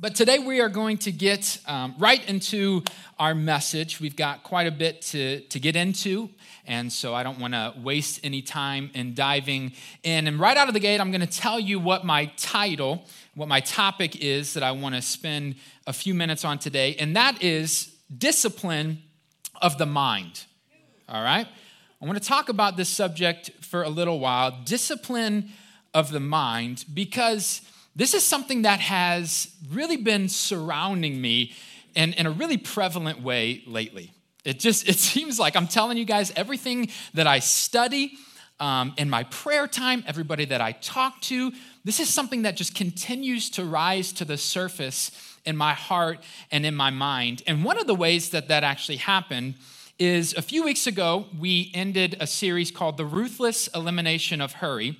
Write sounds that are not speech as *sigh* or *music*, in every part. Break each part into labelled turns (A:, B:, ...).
A: But today we are going to get um, right into our message. We've got quite a bit to, to get into, and so I don't want to waste any time in diving in. And right out of the gate, I'm going to tell you what my title, what my topic is that I want to spend a few minutes on today, and that is discipline of the mind. All right? I want to talk about this subject for a little while discipline of the mind, because this is something that has really been surrounding me in, in a really prevalent way lately. It just, it *laughs* seems like I'm telling you guys everything that I study um, in my prayer time, everybody that I talk to, this is something that just continues to rise to the surface in my heart and in my mind. And one of the ways that that actually happened is a few weeks ago, we ended a series called The Ruthless Elimination of Hurry.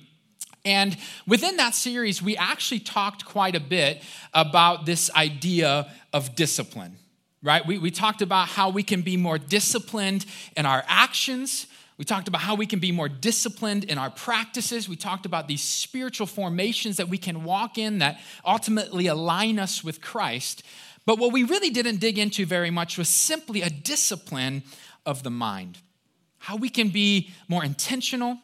A: And within that series, we actually talked quite a bit about this idea of discipline, right? We, we talked about how we can be more disciplined in our actions. We talked about how we can be more disciplined in our practices. We talked about these spiritual formations that we can walk in that ultimately align us with Christ. But what we really didn't dig into very much was simply a discipline of the mind. How we can be more intentional,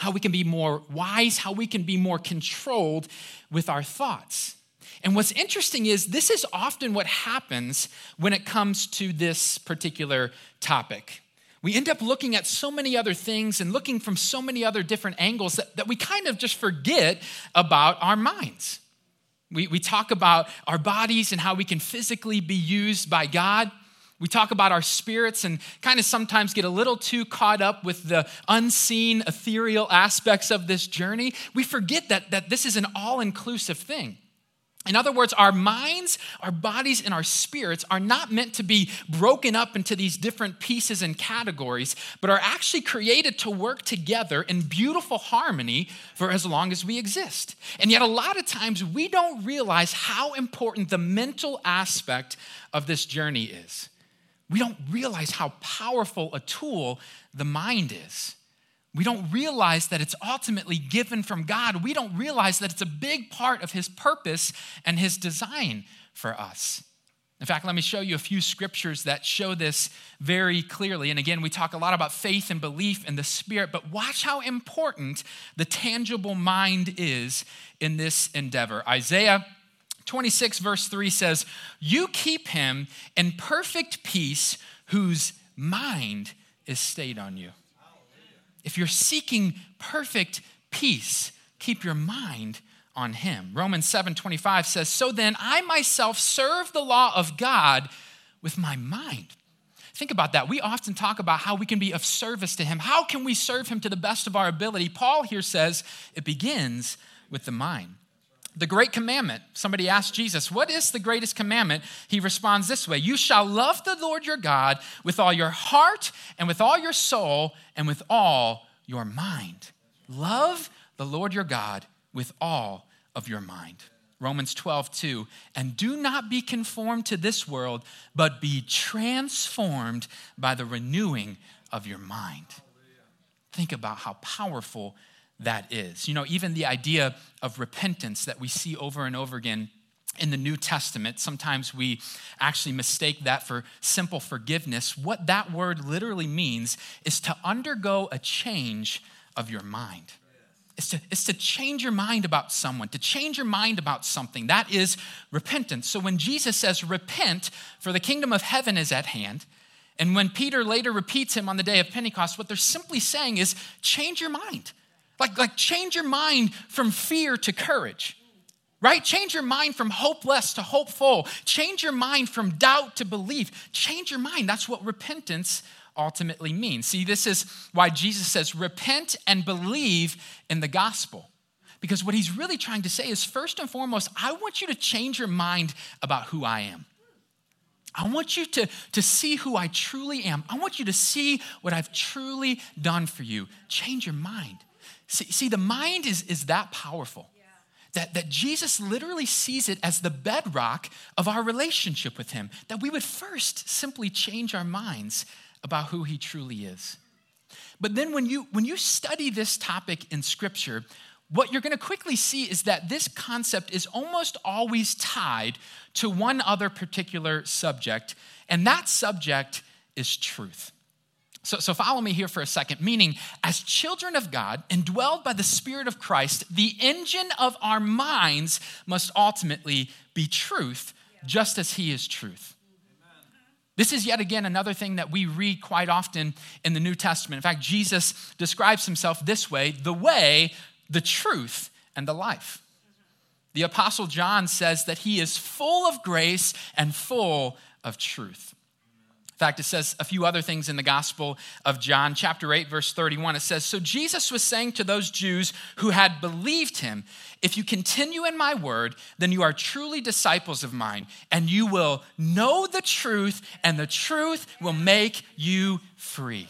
A: how we can be more wise, how we can be more controlled with our thoughts. And what's interesting is this is often what happens when it comes to this particular topic. We end up looking at so many other things and looking from so many other different angles that, that we kind of just forget about our minds. We, we talk about our bodies and how we can physically be used by God. We talk about our spirits and kind of sometimes get a little too caught up with the unseen, ethereal aspects of this journey. We forget that, that this is an all inclusive thing. In other words, our minds, our bodies, and our spirits are not meant to be broken up into these different pieces and categories, but are actually created to work together in beautiful harmony for as long as we exist. And yet, a lot of times, we don't realize how important the mental aspect of this journey is we don't realize how powerful a tool the mind is. We don't realize that it's ultimately given from God. We don't realize that it's a big part of His purpose and His design for us. In fact, let me show you a few scriptures that show this very clearly. And again, we talk a lot about faith and belief in the Spirit, but watch how important the tangible mind is in this endeavor. Isaiah 26, verse 3 says, You keep him in perfect peace whose mind is stayed on you. If you're seeking perfect peace, keep your mind on him. Romans 7 25 says, So then I myself serve the law of God with my mind. Think about that. We often talk about how we can be of service to him. How can we serve him to the best of our ability? Paul here says it begins with the mind. The great commandment, somebody asked Jesus, What is the greatest commandment? He responds this way You shall love the Lord your God with all your heart and with all your soul and with all your mind. Love the Lord your God with all of your mind. Romans 12, 2. And do not be conformed to this world, but be transformed by the renewing of your mind. Think about how powerful that is. You know, even the idea of repentance that we see over and over again in the New Testament, sometimes we actually mistake that for simple forgiveness. What that word literally means is to undergo a change of your mind. It's to, it's to change your mind about someone, to change your mind about something. That is repentance. So when Jesus says, Repent, for the kingdom of heaven is at hand, and when Peter later repeats him on the day of Pentecost, what they're simply saying is, Change your mind. Like, like change your mind from fear to courage, right? Change your mind from hopeless to hopeful. Change your mind from doubt to belief. Change your mind. That's what repentance ultimately means. See, this is why Jesus says, repent and believe in the gospel. Because what he's really trying to say is, first and foremost, I want you to change your mind about who I am. I want you to, to see who I truly am. I want you to see what I've truly done for you. Change your mind. See, see the mind is, is that powerful. That, that Jesus literally sees it as the bedrock of our relationship with Him. That we would first simply change our minds about who He truly is. But then when you, when you study this topic in Scripture, what you're going to quickly see is that this concept is almost always tied to one other particular subject, and that subject is truth. So, so follow me here for a second. Meaning, as children of God, indwelled by the Spirit of Christ, the engine of our minds must ultimately be truth, just as He is truth. This is yet again another thing that we read quite often in the New Testament. In fact, Jesus describes himself this way the way, the truth, and the life. The Apostle John says that he is full of grace and full of truth fact, it says a few other things in the Gospel of John, chapter 8, verse 31. It says, So Jesus was saying to those Jews who had believed him, If you continue in my word, then you are truly disciples of mine, and you will know the truth, and the truth will make you free.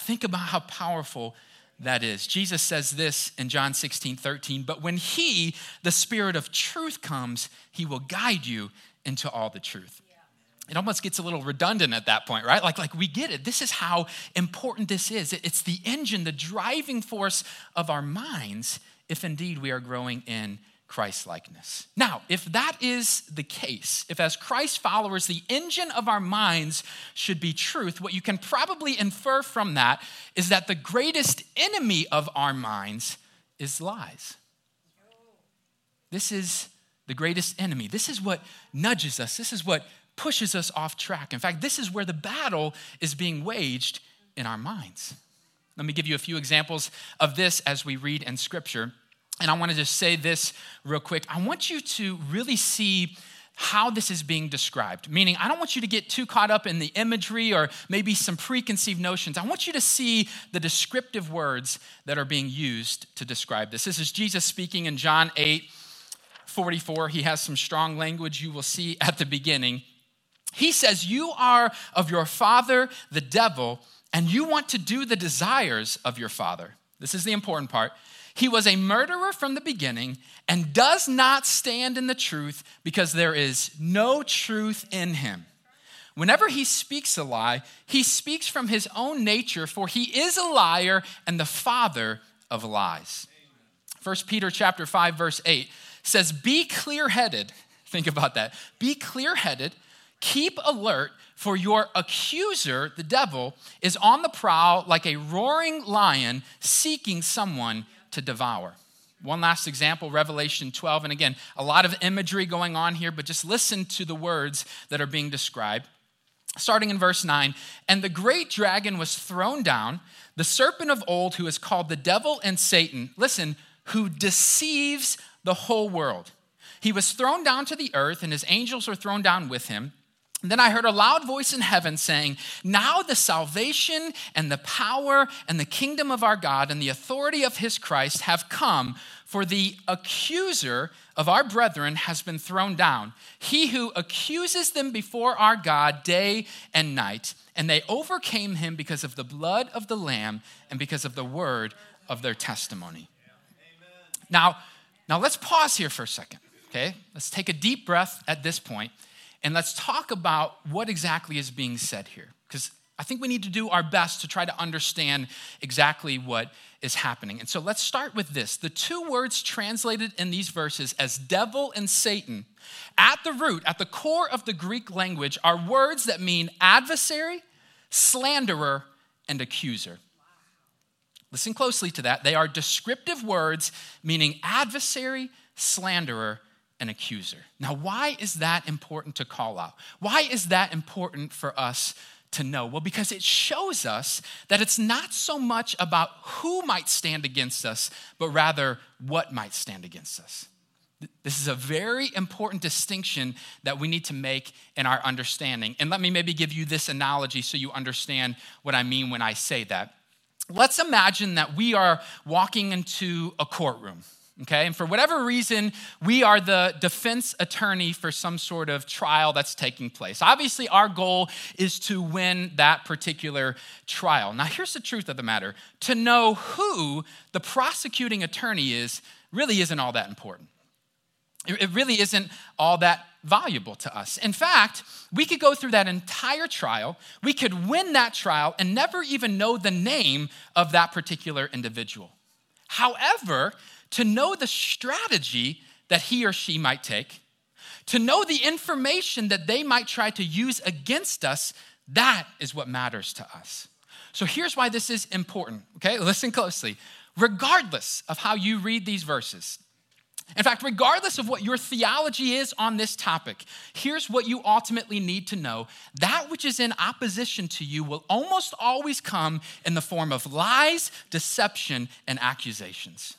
A: Think about how powerful that is. Jesus says this in John 16, 13, but when he, the Spirit of truth, comes, he will guide you into all the truth it almost gets a little redundant at that point, right? Like, like we get it. This is how important this is. It's the engine, the driving force of our minds, if indeed we are growing in Christ likeness. Now, if that is the case, if as Christ followers, the engine of our minds should be truth, what you can probably infer from that is that the greatest enemy of our minds is lies. This is the greatest enemy. This is what nudges us. This is what pushes us off track. In fact, this is where the battle is being waged in our minds. Let me give you a few examples of this as we read in Scripture. And I want to just say this real quick. I want you to really see how this is being described. Meaning, I don't want you to get too caught up in the imagery or maybe some preconceived notions. I want you to see the descriptive words that are being used to describe this. This is Jesus speaking in John 8 44. He has some strong language you will see at the beginning. He says, You are of your father, the devil, and you want to do the desires of your father. This is the important part. He was a murderer from the beginning and does not stand in the truth because there is no truth in him. Whenever he speaks a lie, he speaks from his own nature, for he is a liar and the father of lies. 1 Peter chapter 5 verse 8 says, "Be clear-headed." *laughs* Think about that. Be clear-headed Keep alert, for your accuser, the devil, is on the prowl like a roaring lion seeking someone to devour. One last example, Revelation 12. And again, a lot of imagery going on here, but just listen to the words that are being described. Starting in verse 9, and the great dragon was thrown down, the serpent of old, who is called the devil and Satan, listen, who deceives the whole world. He was thrown down to the earth, and his angels were thrown down with him. Then I heard a loud voice in heaven saying, Now the salvation and the power and the kingdom of our God and the authority of his Christ have come, for the accuser of our brethren has been thrown down, he who accuses them before our God day and night. And they overcame him because of the blood of the Lamb and because of the word of their testimony. Now, now let's pause here for a second, okay? Let's take a deep breath at this point and let's talk about what exactly is being said here. Because I think we need to do our best to try to understand exactly what is happening. And so let's start with this. The two words translated in these verses as devil and Satan, at the root, at the core of the Greek language, are words that mean adversary, slanderer, and accuser. Listen closely to that. They are descriptive words meaning adversary, slanderer, an accuser. Now, why is that important to call out? Why is that important for us to know? Well, because it shows us that it's not so much about who might stand against us, but rather what might stand against us. This is a very important distinction that we need to make in our understanding. And let me maybe give you this analogy so you understand what I mean when I say that. Let's imagine that we are walking into a courtroom okay? And for whatever reason, we are the defense attorney for some sort of trial that's taking place. Obviously, our goal is to win that particular trial. Now, here's the truth of the matter to know who the prosecuting attorney is really isn't all that important. It really isn't all that valuable to us. In fact, we could go through that entire trial, we could win that trial, and never even know the name of that particular individual. However, to know the strategy that he or she might take, to know the information that they might try to use against us. That is what matters to us. So here's why this is important, okay? Listen closely. Regardless of how you read these verses, in fact, regardless of what your theology is on this topic, here's what you ultimately need to know that which is in opposition to you will almost always come in the form of lies, deception, and accusations.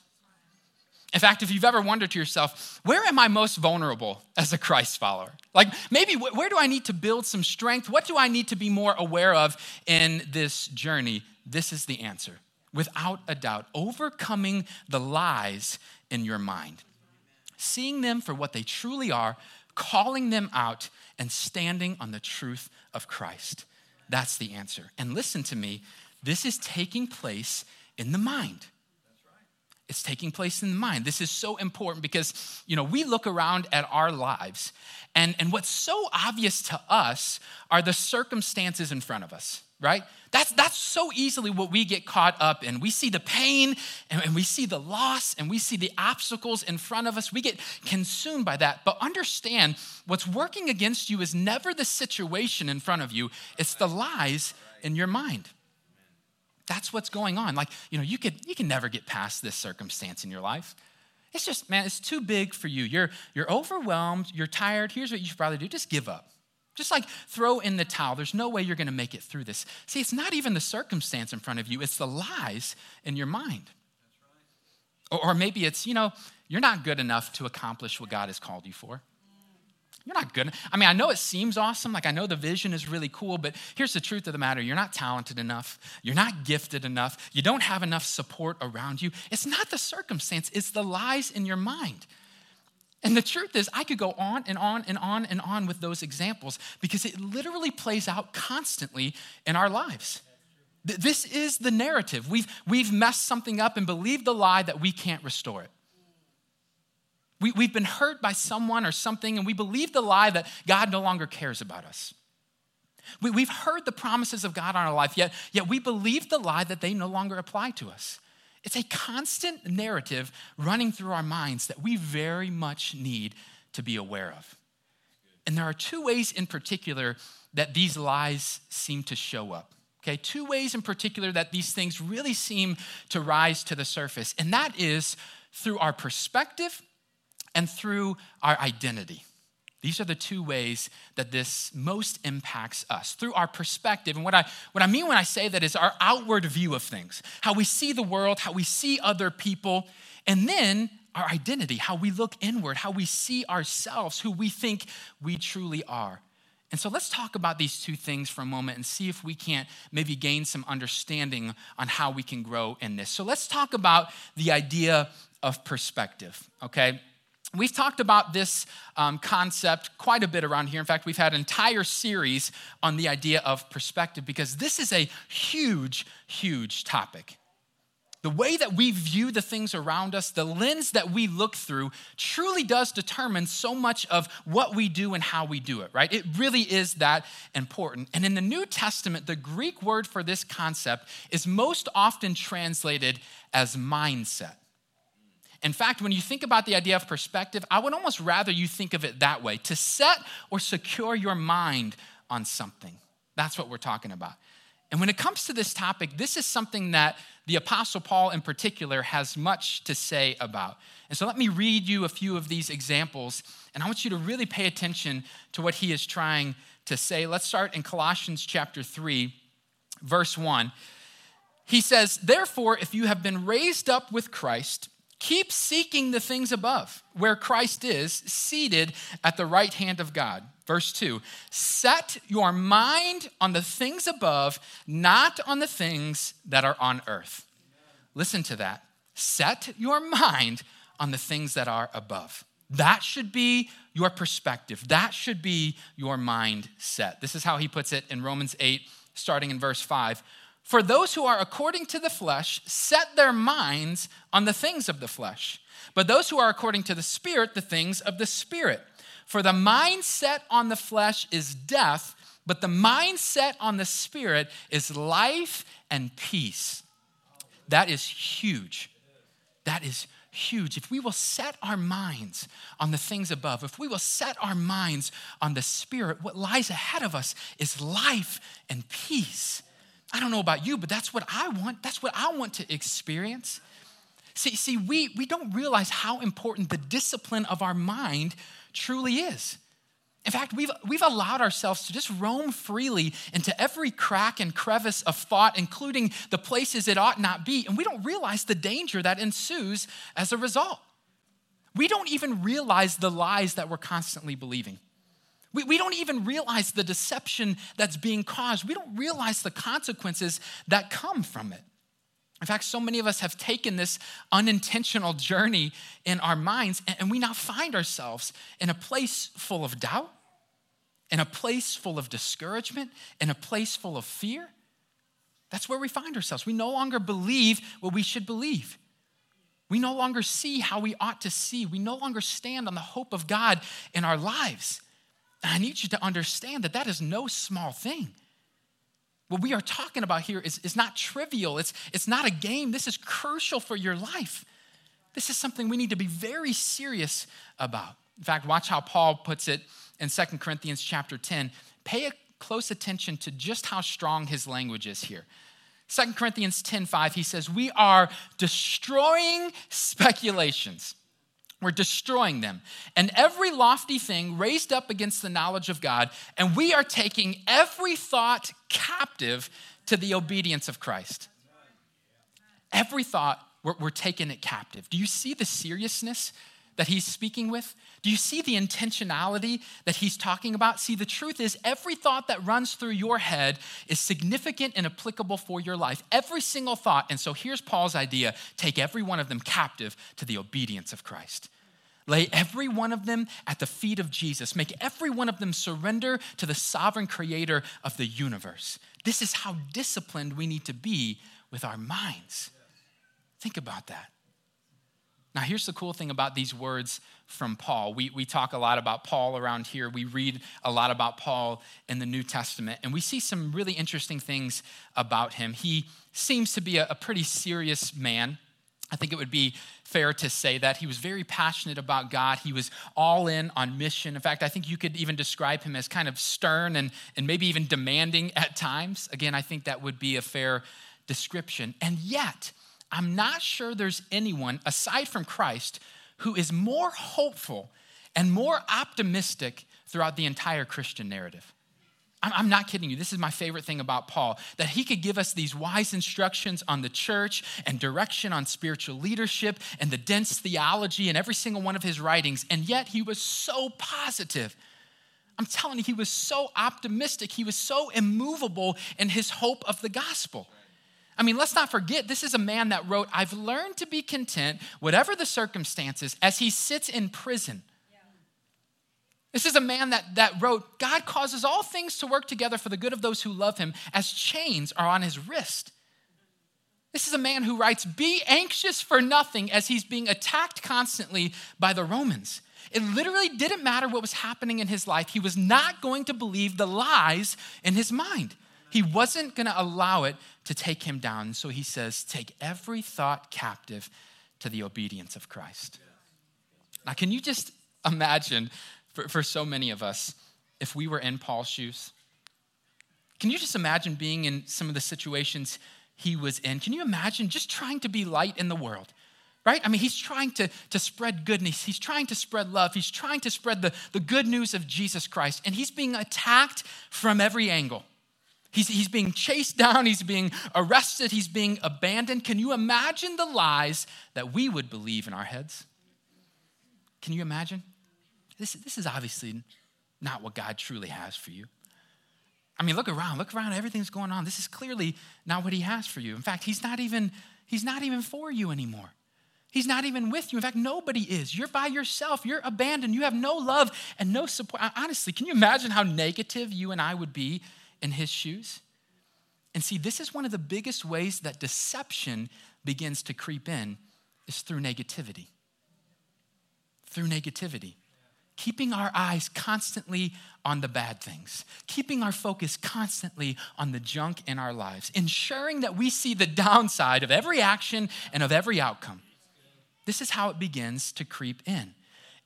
A: In fact, if you've ever wondered to yourself, where am I most vulnerable as a Christ follower? Like, maybe where do I need to build some strength? What do I need to be more aware of in this journey? This is the answer, without a doubt. Overcoming the lies in your mind seeing them for what they truly are, calling them out, and standing on the truth of Christ. That's the answer. And listen to me, this is taking place in the mind. It's taking place in the mind. This is so important because, you know, we look around at our lives, and, and what's so obvious to us are the circumstances in front of us right? That's, that's so easily what we get caught up in. We see the pain and, and, we see the loss and we see the obstacles in front of us. We get consumed by that. But understand what's working against you is never the situation in front of you, it's the lies in your mind. That's what's going on. Like, you know, you could you can never get past this circumstance in your life. It's just, man, it's too big for you. You're you're overwhelmed, you're tired. Here's what you should probably do. Just give up. Just like throw in the towel. There's no way you're going to make it through this. See, it's not even the circumstance in front of you, it's the lies in your mind. Right. Or, or maybe it's, you know, you're not good enough to accomplish what God has called you for. You're not good. I mean, I know it seems awesome. Like, I know the vision is really cool, but here's the truth of the matter you're not talented enough. You're not gifted enough. You don't have enough support around you. It's not the circumstance, it's the lies in your mind. And the truth is, I could go on and on and on and on with those examples because it literally plays out constantly in our lives. This is the narrative. We've, we've messed something up and believed the lie that we can't restore it. We, we've been hurt by someone or something, and we believe the lie that God no longer cares about us. We, we've heard the promises of God on our life, yet, yet we believe the lie that they no longer apply to us. It's a constant narrative running through our minds that we very much need to be aware of. And there are two ways in particular that these lies seem to show up. Okay, two ways in particular that these things really seem to rise to the surface, and that is through our perspective and through our identity. These are the two ways that this most impacts us through our perspective. And what I, what I mean when I say that is our outward view of things, how we see the world, how we see other people, and then our identity, how we look inward, how we see ourselves, who we think we truly are. And so let's talk about these two things for a moment and see if we can't maybe gain some understanding on how we can grow in this. So let's talk about the idea of perspective, okay? We've talked about this um, concept quite a bit around here. In fact, we've had an entire series on the idea of perspective because this is a huge, huge topic. The way that we view the things around us, the lens that we look through, truly does determine so much of what we do and how we do it, right? It really is that important. And in the New Testament, the Greek word for this concept is most often translated as mindset. In fact, when you think about the idea of perspective, I would almost rather you think of it that way to set or secure your mind on something. That's what we're talking about. And when it comes to this topic, this is something that the Apostle Paul in particular has much to say about. And so let me read you a few of these examples, and I want you to really pay attention to what he is trying to say. Let's start in Colossians chapter 3, verse 1. He says, Therefore, if you have been raised up with Christ, Keep seeking the things above, where Christ is, seated at the right hand of God. Verse 2 Set your mind on the things above, not on the things that are on earth. Listen to that. Set your mind on the things that are above. That should be your perspective. That should be your mindset. This is how he puts it in Romans 8, starting in verse 5. For those who are according to the flesh set their minds on the things of the flesh, but those who are according to the Spirit, the things of the Spirit. For the mind set on the flesh is death, but the mind set on the Spirit is life and peace. That is huge. That is huge. If we will set our minds on the things above, if we will set our minds on the Spirit, what lies ahead of us is life and peace. I don't know about you, but that's what I want. That's what I want to experience. See, see we, we don't realize how important the discipline of our mind truly is. In fact, we've, we've allowed ourselves to just roam freely into every crack and crevice of thought, including the places it ought not be, and we don't realize the danger that ensues as a result. We don't even realize the lies that we're constantly believing. We, we don't even realize the deception that's being caused. We don't realize the consequences that come from it. In fact, so many of us have taken this unintentional journey in our minds, and we now find ourselves in a place full of doubt, in a place full of discouragement, in a place full of fear. That's where we find ourselves. We no longer believe what we should believe. We no longer see how we ought to see. We no longer stand on the hope of God in our lives. I need you to understand that that is no small thing. What we are talking about here is, is not trivial, it's, it's not a game. This is crucial for your life. This is something we need to be very serious about. In fact, watch how Paul puts it in 2 Corinthians chapter 10. Pay close attention to just how strong his language is here. 2 Corinthians 10 5, he says, We are destroying speculations. We're destroying them. And every lofty thing raised up against the knowledge of God, and we are taking every thought captive to the obedience of Christ. Every thought, we're, we're taking it captive. Do you see the seriousness that he's speaking with? Do you see the intentionality that he's talking about? See, the truth is, every thought that runs through your head is significant and applicable for your life. Every single thought. And so here's Paul's idea take every one of them captive to the obedience of Christ. Lay every one of them at the feet of Jesus. Make every one of them surrender to the sovereign creator of the universe. This is how disciplined we need to be with our minds. Think about that. Now, here's the cool thing about these words from Paul. We, we talk a lot about Paul around here. We read a lot about Paul in the New Testament, and we see some really interesting things about him. He seems to be a, a pretty serious man. I think it would be fair to say that he was very passionate about God. He was all in on mission. In fact, I think you could even describe him as kind of stern and, and maybe even demanding at times. Again, I think that would be a fair description. And yet, I'm not sure there's anyone aside from Christ who is more hopeful and more optimistic throughout the entire Christian narrative. I'm not kidding you. This is my favorite thing about Paul that he could give us these wise instructions on the church and direction on spiritual leadership and the dense theology in every single one of his writings. And yet he was so positive. I'm telling you, he was so optimistic. He was so immovable in his hope of the gospel. I mean, let's not forget, this is a man that wrote, I've learned to be content, whatever the circumstances, as he sits in prison. This is a man that, that wrote, God causes all things to work together for the good of those who love him, as chains are on his wrist. This is a man who writes, Be anxious for nothing as he's being attacked constantly by the Romans. It literally didn't matter what was happening in his life. He was not going to believe the lies in his mind. He wasn't going to allow it to take him down. So he says, Take every thought captive to the obedience of Christ. Now, can you just imagine for, for so many of us if we were in Paul's shoes? Can you just imagine being in some of the situations he was in? Can you imagine just trying to be light in the world? Right? I mean, he's trying to, to spread goodness. He's trying to spread love. He's trying to spread the, the good news of Jesus Christ. And he's being attacked from every angle. He's, he's being chased down, he's being arrested, he's being abandoned. Can you imagine the lies that we would believe in our heads? Can you imagine? This, this is obviously not what God truly has for you. I mean, look around, look around, everything's going on. This is clearly not what he has for you. In fact, he's not even, he's not even for you anymore. He's not even with you. In fact, nobody is. You're by yourself. You're abandoned. You have no love and no support. Honestly, can you imagine how negative you and I would be in his shoes? And see, this is one of the biggest ways that deception begins to creep in is through negativity. Through negativity. Keeping our eyes constantly on the bad things, keeping our focus constantly on the junk in our lives, ensuring that we see the downside of every action and of every outcome. this is how it begins to creep in.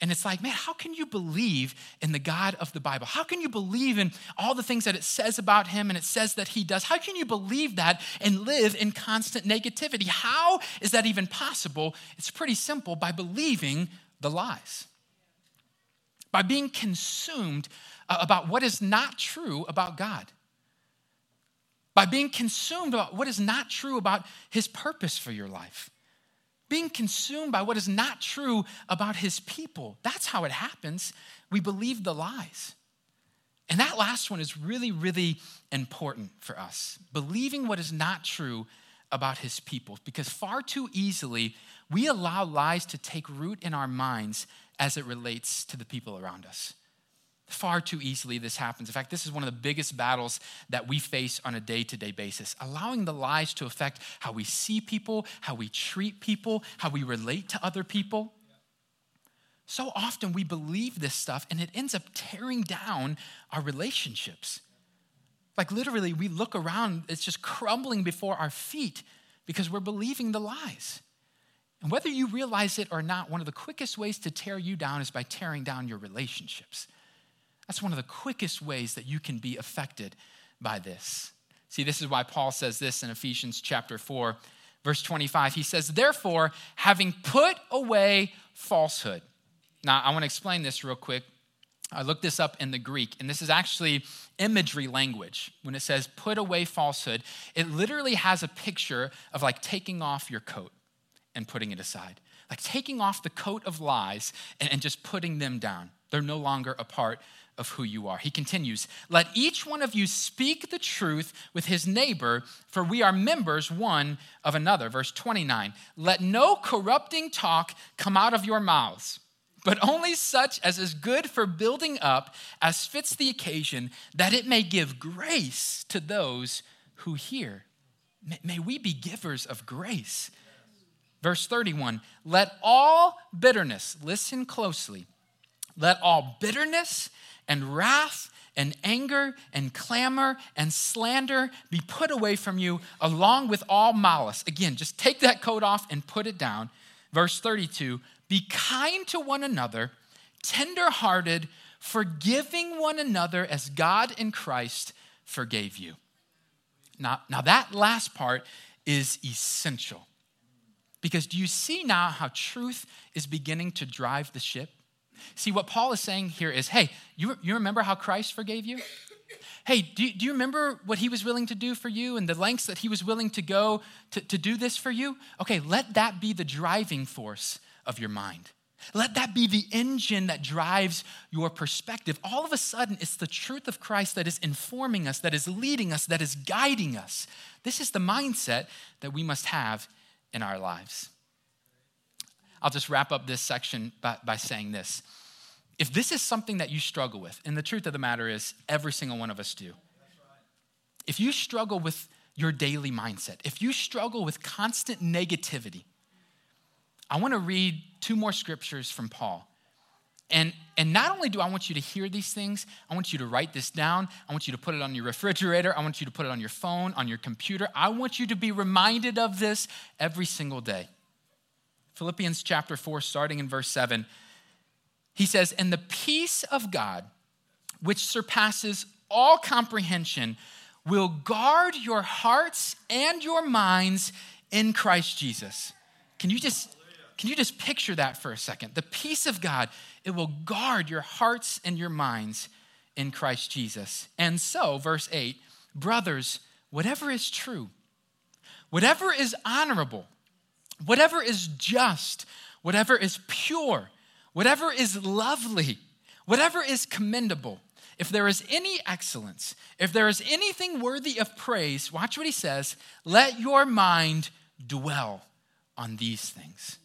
A: And it's like, man, how can you believe in the God of the Bible? How can you believe in all the things that it says about him and it says that he does? How can you believe that and live in constant negativity? How is that even possible? It's pretty simple by believing the lies, by being consumed uh, about what is not true about God, by being consumed about what is not true about his purpose for your life being consumed by what is not true about his people. That's how it happens. We believe the lies. And that last one is really, really important for us. Believing what is not true about his people, because far too easily we allow lies to take root in our minds as it relates to the people around us. Far too easily this happens. In fact, this is one of the biggest battles that we face on a day to day basis. Allowing the lies to affect how we see people, how we treat people, how we relate to other people. So often we believe this stuff and it ends up tearing down our relationships. Like literally, we look around, it's just crumbling before our feet because we're believing the lies. And whether you realize it or not, one of the quickest ways to tear you down is by tearing down your relationships. That's one of the quickest ways that you can be affected by this. See, this is why Paul says this in Ephesians chapter 4, verse 25. He says, Therefore, having put away falsehood. Now, I want to explain this real quick. I looked this up in the Greek, and this is actually imagery language. When it says put away falsehood, it literally has a picture of like taking off your coat and putting it aside, like taking off the coat of lies and, just putting them down. They're no longer a part of who you are. He continues, Let each one of you speak the truth with his neighbor, for we are members one of another. Verse 29 Let no corrupting talk come out of your mouths, but only such as is good for building up, as fits the occasion, that it may give grace to those who hear. May we be givers of grace. Verse 31 Let all bitterness, listen closely, let all bitterness and wrath and anger and clamor and slander be put away from you, along with all malice. Again, just take that coat off and put it down. Verse 32 Be kind to one another, tenderhearted, forgiving one another as God in Christ forgave you. Now, now that last part is essential. Because do you see now how truth is beginning to drive the ship? See, what Paul is saying here is hey, you, you remember how Christ forgave you? Hey, do do you remember what he was willing to do for you and the lengths that he was willing to go to, to do this for you? Okay, let that be the driving force of your mind. Let that be the engine that drives your perspective. All of a sudden, it's the truth of Christ that is informing us, that is leading us, that is guiding us. This is the mindset that we must have in our lives. I'll just wrap up this section by, by saying this. If this is something that you struggle with, and the truth of the matter is, every single one of us do. If you struggle with your daily mindset, if you struggle with constant negativity, I want to read two more scriptures from Paul. And, and not only do I want you to hear these things, I want you to write this down. I want you to put it on your refrigerator. I want you to put it on your phone, on your computer. I want you to be reminded of this every single day. Philippians chapter 4, starting in verse 7, he says, And the peace of God, which surpasses all comprehension, will guard your hearts and your minds in Christ Jesus. Can you just can you just picture that for a second? The peace of God, it will guard your hearts and your minds in Christ Jesus. And so, verse 8, brothers, whatever is true, whatever is honorable, whatever is just, whatever is pure, whatever is lovely, whatever is commendable, if there is any excellence, if there is anything worthy of praise, watch what he says let your mind dwell on these things.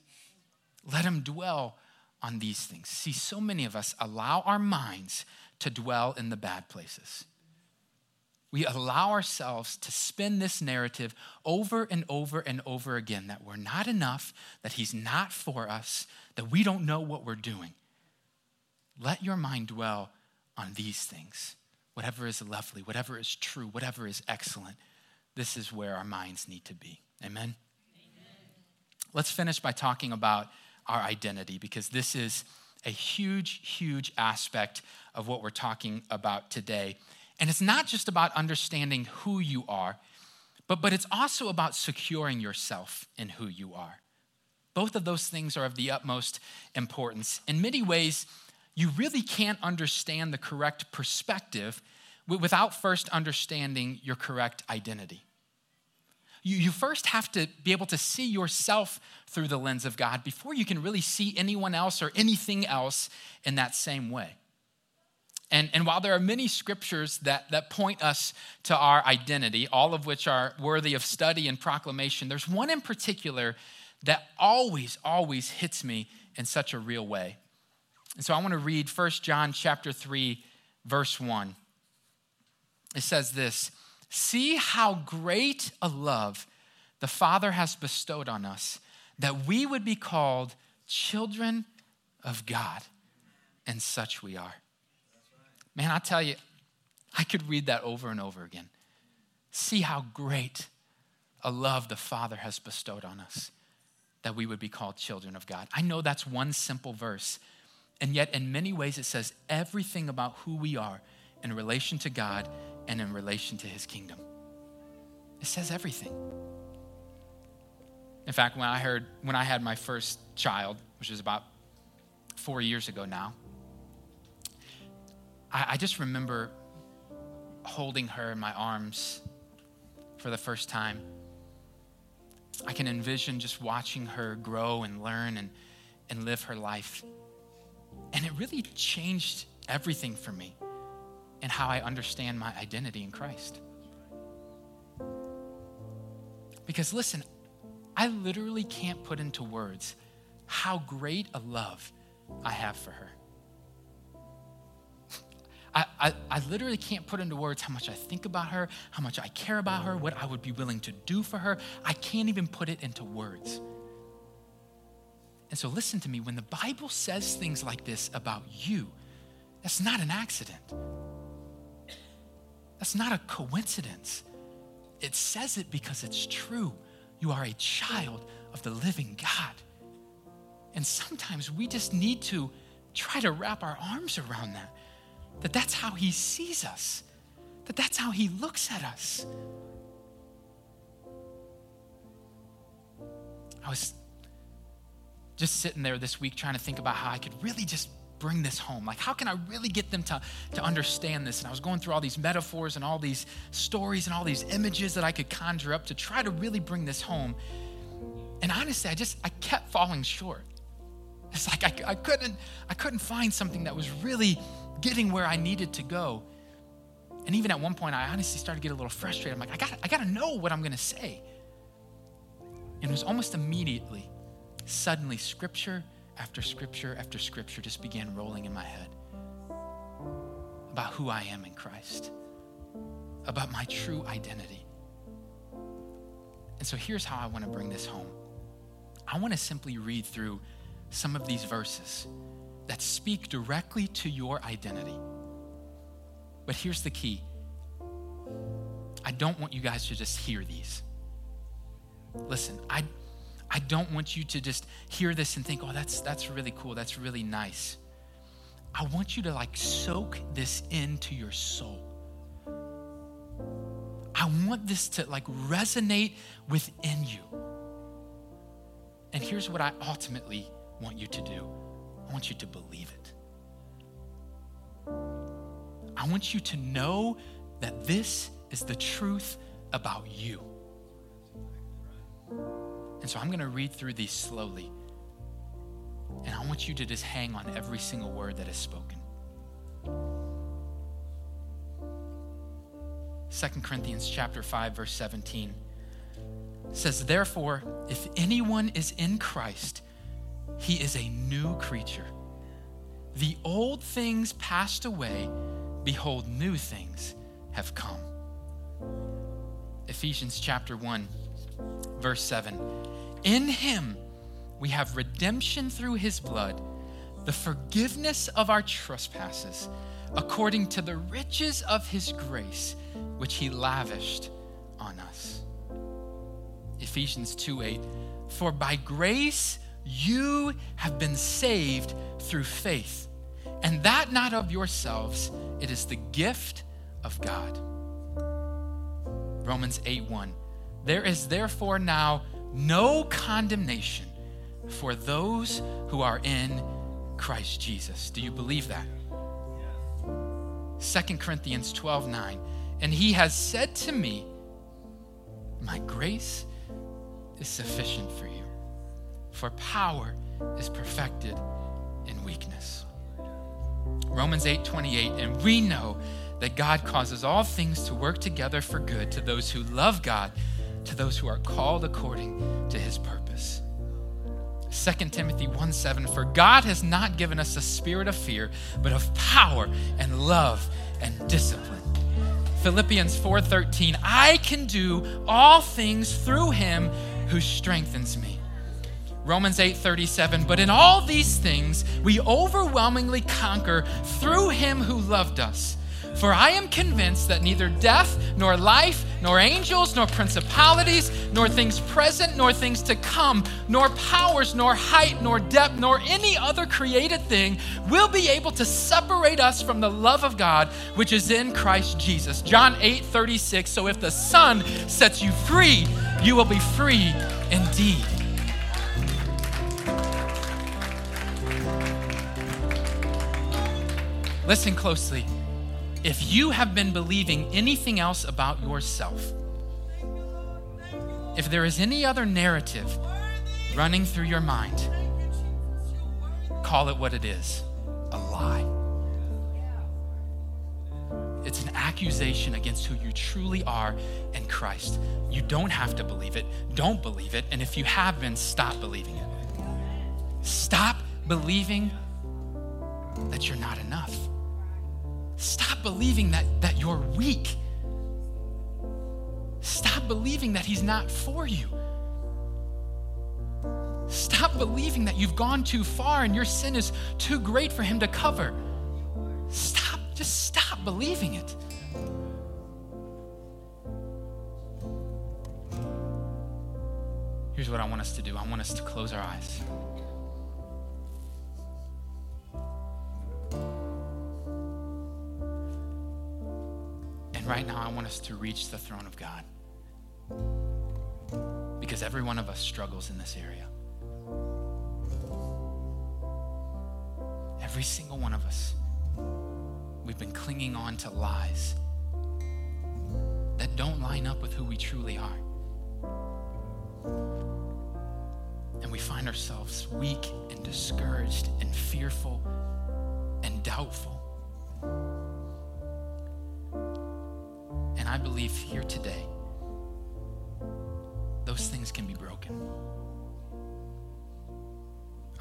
A: Let him dwell on these things. See, so many of us allow our minds to dwell in the bad places we allow ourselves to spin this narrative over and over and over again that we're not enough, that He's not for us, that we don't know what we're doing. Let your mind dwell on these things. Whatever is lovely, whatever is true, whatever is excellent, this is where our minds need to be. Amen? Amen. Let's finish by talking about our identity because this is a huge, huge aspect of what we're talking about today. And it's not just about understanding who you are, but, but it's also about securing yourself in who you are. Both of those things are of the utmost importance. In many ways, you really can't understand the correct perspective without first understanding your correct identity. You, you first have to be able to see yourself through the lens of God before you can really see anyone else or anything else in that same way. And, and while there are many scriptures that, that point us to our identity, all of which are worthy of study and proclamation, there's one in particular that always, always hits me in such a real way. And so I want to read 1 John chapter 3, verse 1. It says this See how great a love the Father has bestowed on us, that we would be called children of God. And such we are. Man, I tell you, I could read that over and over again. See how great a love the Father has bestowed on us that we would be called children of God. I know that's one simple verse, and yet in many ways it says everything about who we are in relation to God and in relation to his kingdom. It says everything. In fact, when I heard when I had my first child, which was about four years ago now, I, I just remember holding her in my arms for the first time I can envision just watching her grow and learn and, and live her life. And it really changed everything for me and how I understand my identity in Christ. Because listen, I literally can't put into words how great a love I have for her. I, I, literally can't put into words how much I think about her, how much I care about her, what I would be willing to do for her. I can't even put it into words. And so, listen to me when the Bible says things like this about you, that's not an accident. That's not a coincidence. It says it because it's true. You are a child of the living God. And sometimes we just need to try to wrap our arms around that that that's how he sees us, that that's how he looks at us. I was just sitting there this week trying to think about how I could really just bring this home. Like, how can I really get them to, to understand this? And I was going through all these metaphors and all these stories and all these images that I could conjure up to try to really bring this home. And honestly, I just, I kept falling short. It's like I, I couldn't, I couldn't find something that was really getting where I needed to go. And even at one point, I honestly started to get a little frustrated. I'm like, I got I got to know what I'm going to say. And it was almost immediately, suddenly, scripture after scripture after scripture just began rolling in my head about who I am in Christ, about my true identity. And so here's how I want to bring this home I want to simply read through some of these verses that speak directly to your identity. But here's the key I don't want you guys to just hear these. Listen, I, I don't want you to just hear this and think, oh, that's, that's really cool, that's really nice. I want you to like soak this into your soul. I want this to like resonate within you. And here's what I ultimately want you to do I want you to believe it. I want you to know that this is the truth about you. And so I'm going to read through these slowly. And I want you to just hang on every single word that is spoken. 2 Corinthians chapter 5 verse 17 says therefore if anyone is in Christ he is a new creature. The old things passed away, behold, new things have come. Ephesians chapter 1, verse 7. In him we have redemption through his blood, the forgiveness of our trespasses, according to the riches of his grace, which he lavished on us. Ephesians 2 8. For by grace you have been saved through faith. And that not of yourselves, it is the gift of God. Romans 8 1. There is therefore now no condemnation for those who are in Christ Jesus. Do you believe that? 2 Corinthians 12 9. And he has said to me, My grace is sufficient for you, for power is perfected in weakness. Romans 8 28. And we know that God causes all things to work together for good to those who love God, to those who are called according to his purpose. 2 Timothy 1 7, for God has not given us a spirit of fear, but of power and love and discipline. Philippians 4:13, I can do all things through him who strengthens me. Romans 8:37, but in all these things we overwhelmingly conquer through him who loved us. For I am convinced that neither death, nor life, nor angels, nor principalities, nor things present, nor things to come, nor powers, nor height, nor depth, nor any other created thing will be able to separate us from the love of God which is in Christ Jesus. John 8 36. So if the Son sets you free, you will be free indeed. Listen closely if you have been believing anything else about yourself, if there is any other narrative running through your mind, call it what it is a lie. It's an accusation against who you truly are in Christ. You don't have to believe it. Don't believe it. And if you have been, stop believing it. Stop believing that you're not enough. Stop believing that, that you're weak. Stop believing that He's not for you. Stop believing that you've gone too far and your sin is too great for Him to cover. Stop, just stop believing it. Here's what I want us to do I want us to close our eyes. Right now, I want us to reach the throne of God. Because every one of us struggles in this area. Every single one of us. We've been clinging on to lies that don't line up with who we truly are. And we find ourselves weak and discouraged and fearful and doubtful. And I believe here today, those things can be broken.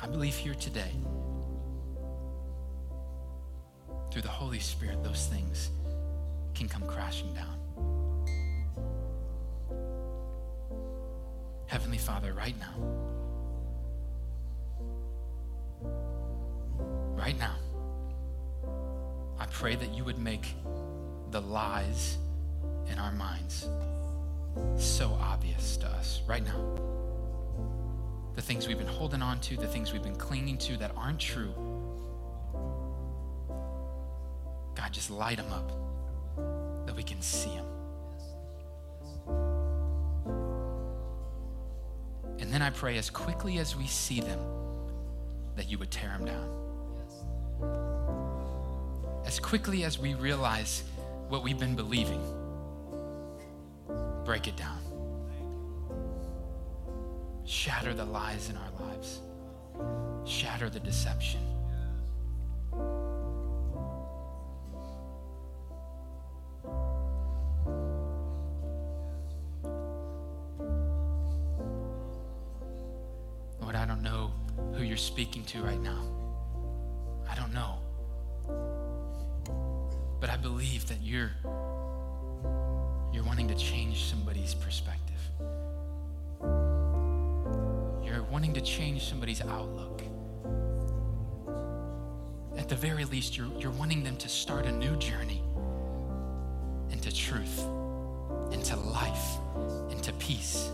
A: I believe here today, through the Holy Spirit, those things can come crashing down. Heavenly Father, right now, right now, I pray that you would make the lies in our minds so obvious to us right now. The things we've been holding on to, the things we've been clinging to that aren't true. God, just light them up that we can see them. And then I pray as quickly as we see them that you would tear them down. As quickly as we realize what we've been believing break it down. Shatter the lies in our lives, shatter the deception. Lord, I don't know who you're speaking to right now. I don't know. But I believe that you're to change somebody's perspective. You're wanting to change somebody's outlook. At the very least, you're, you're wanting them to start a new journey into truth, into life, into peace.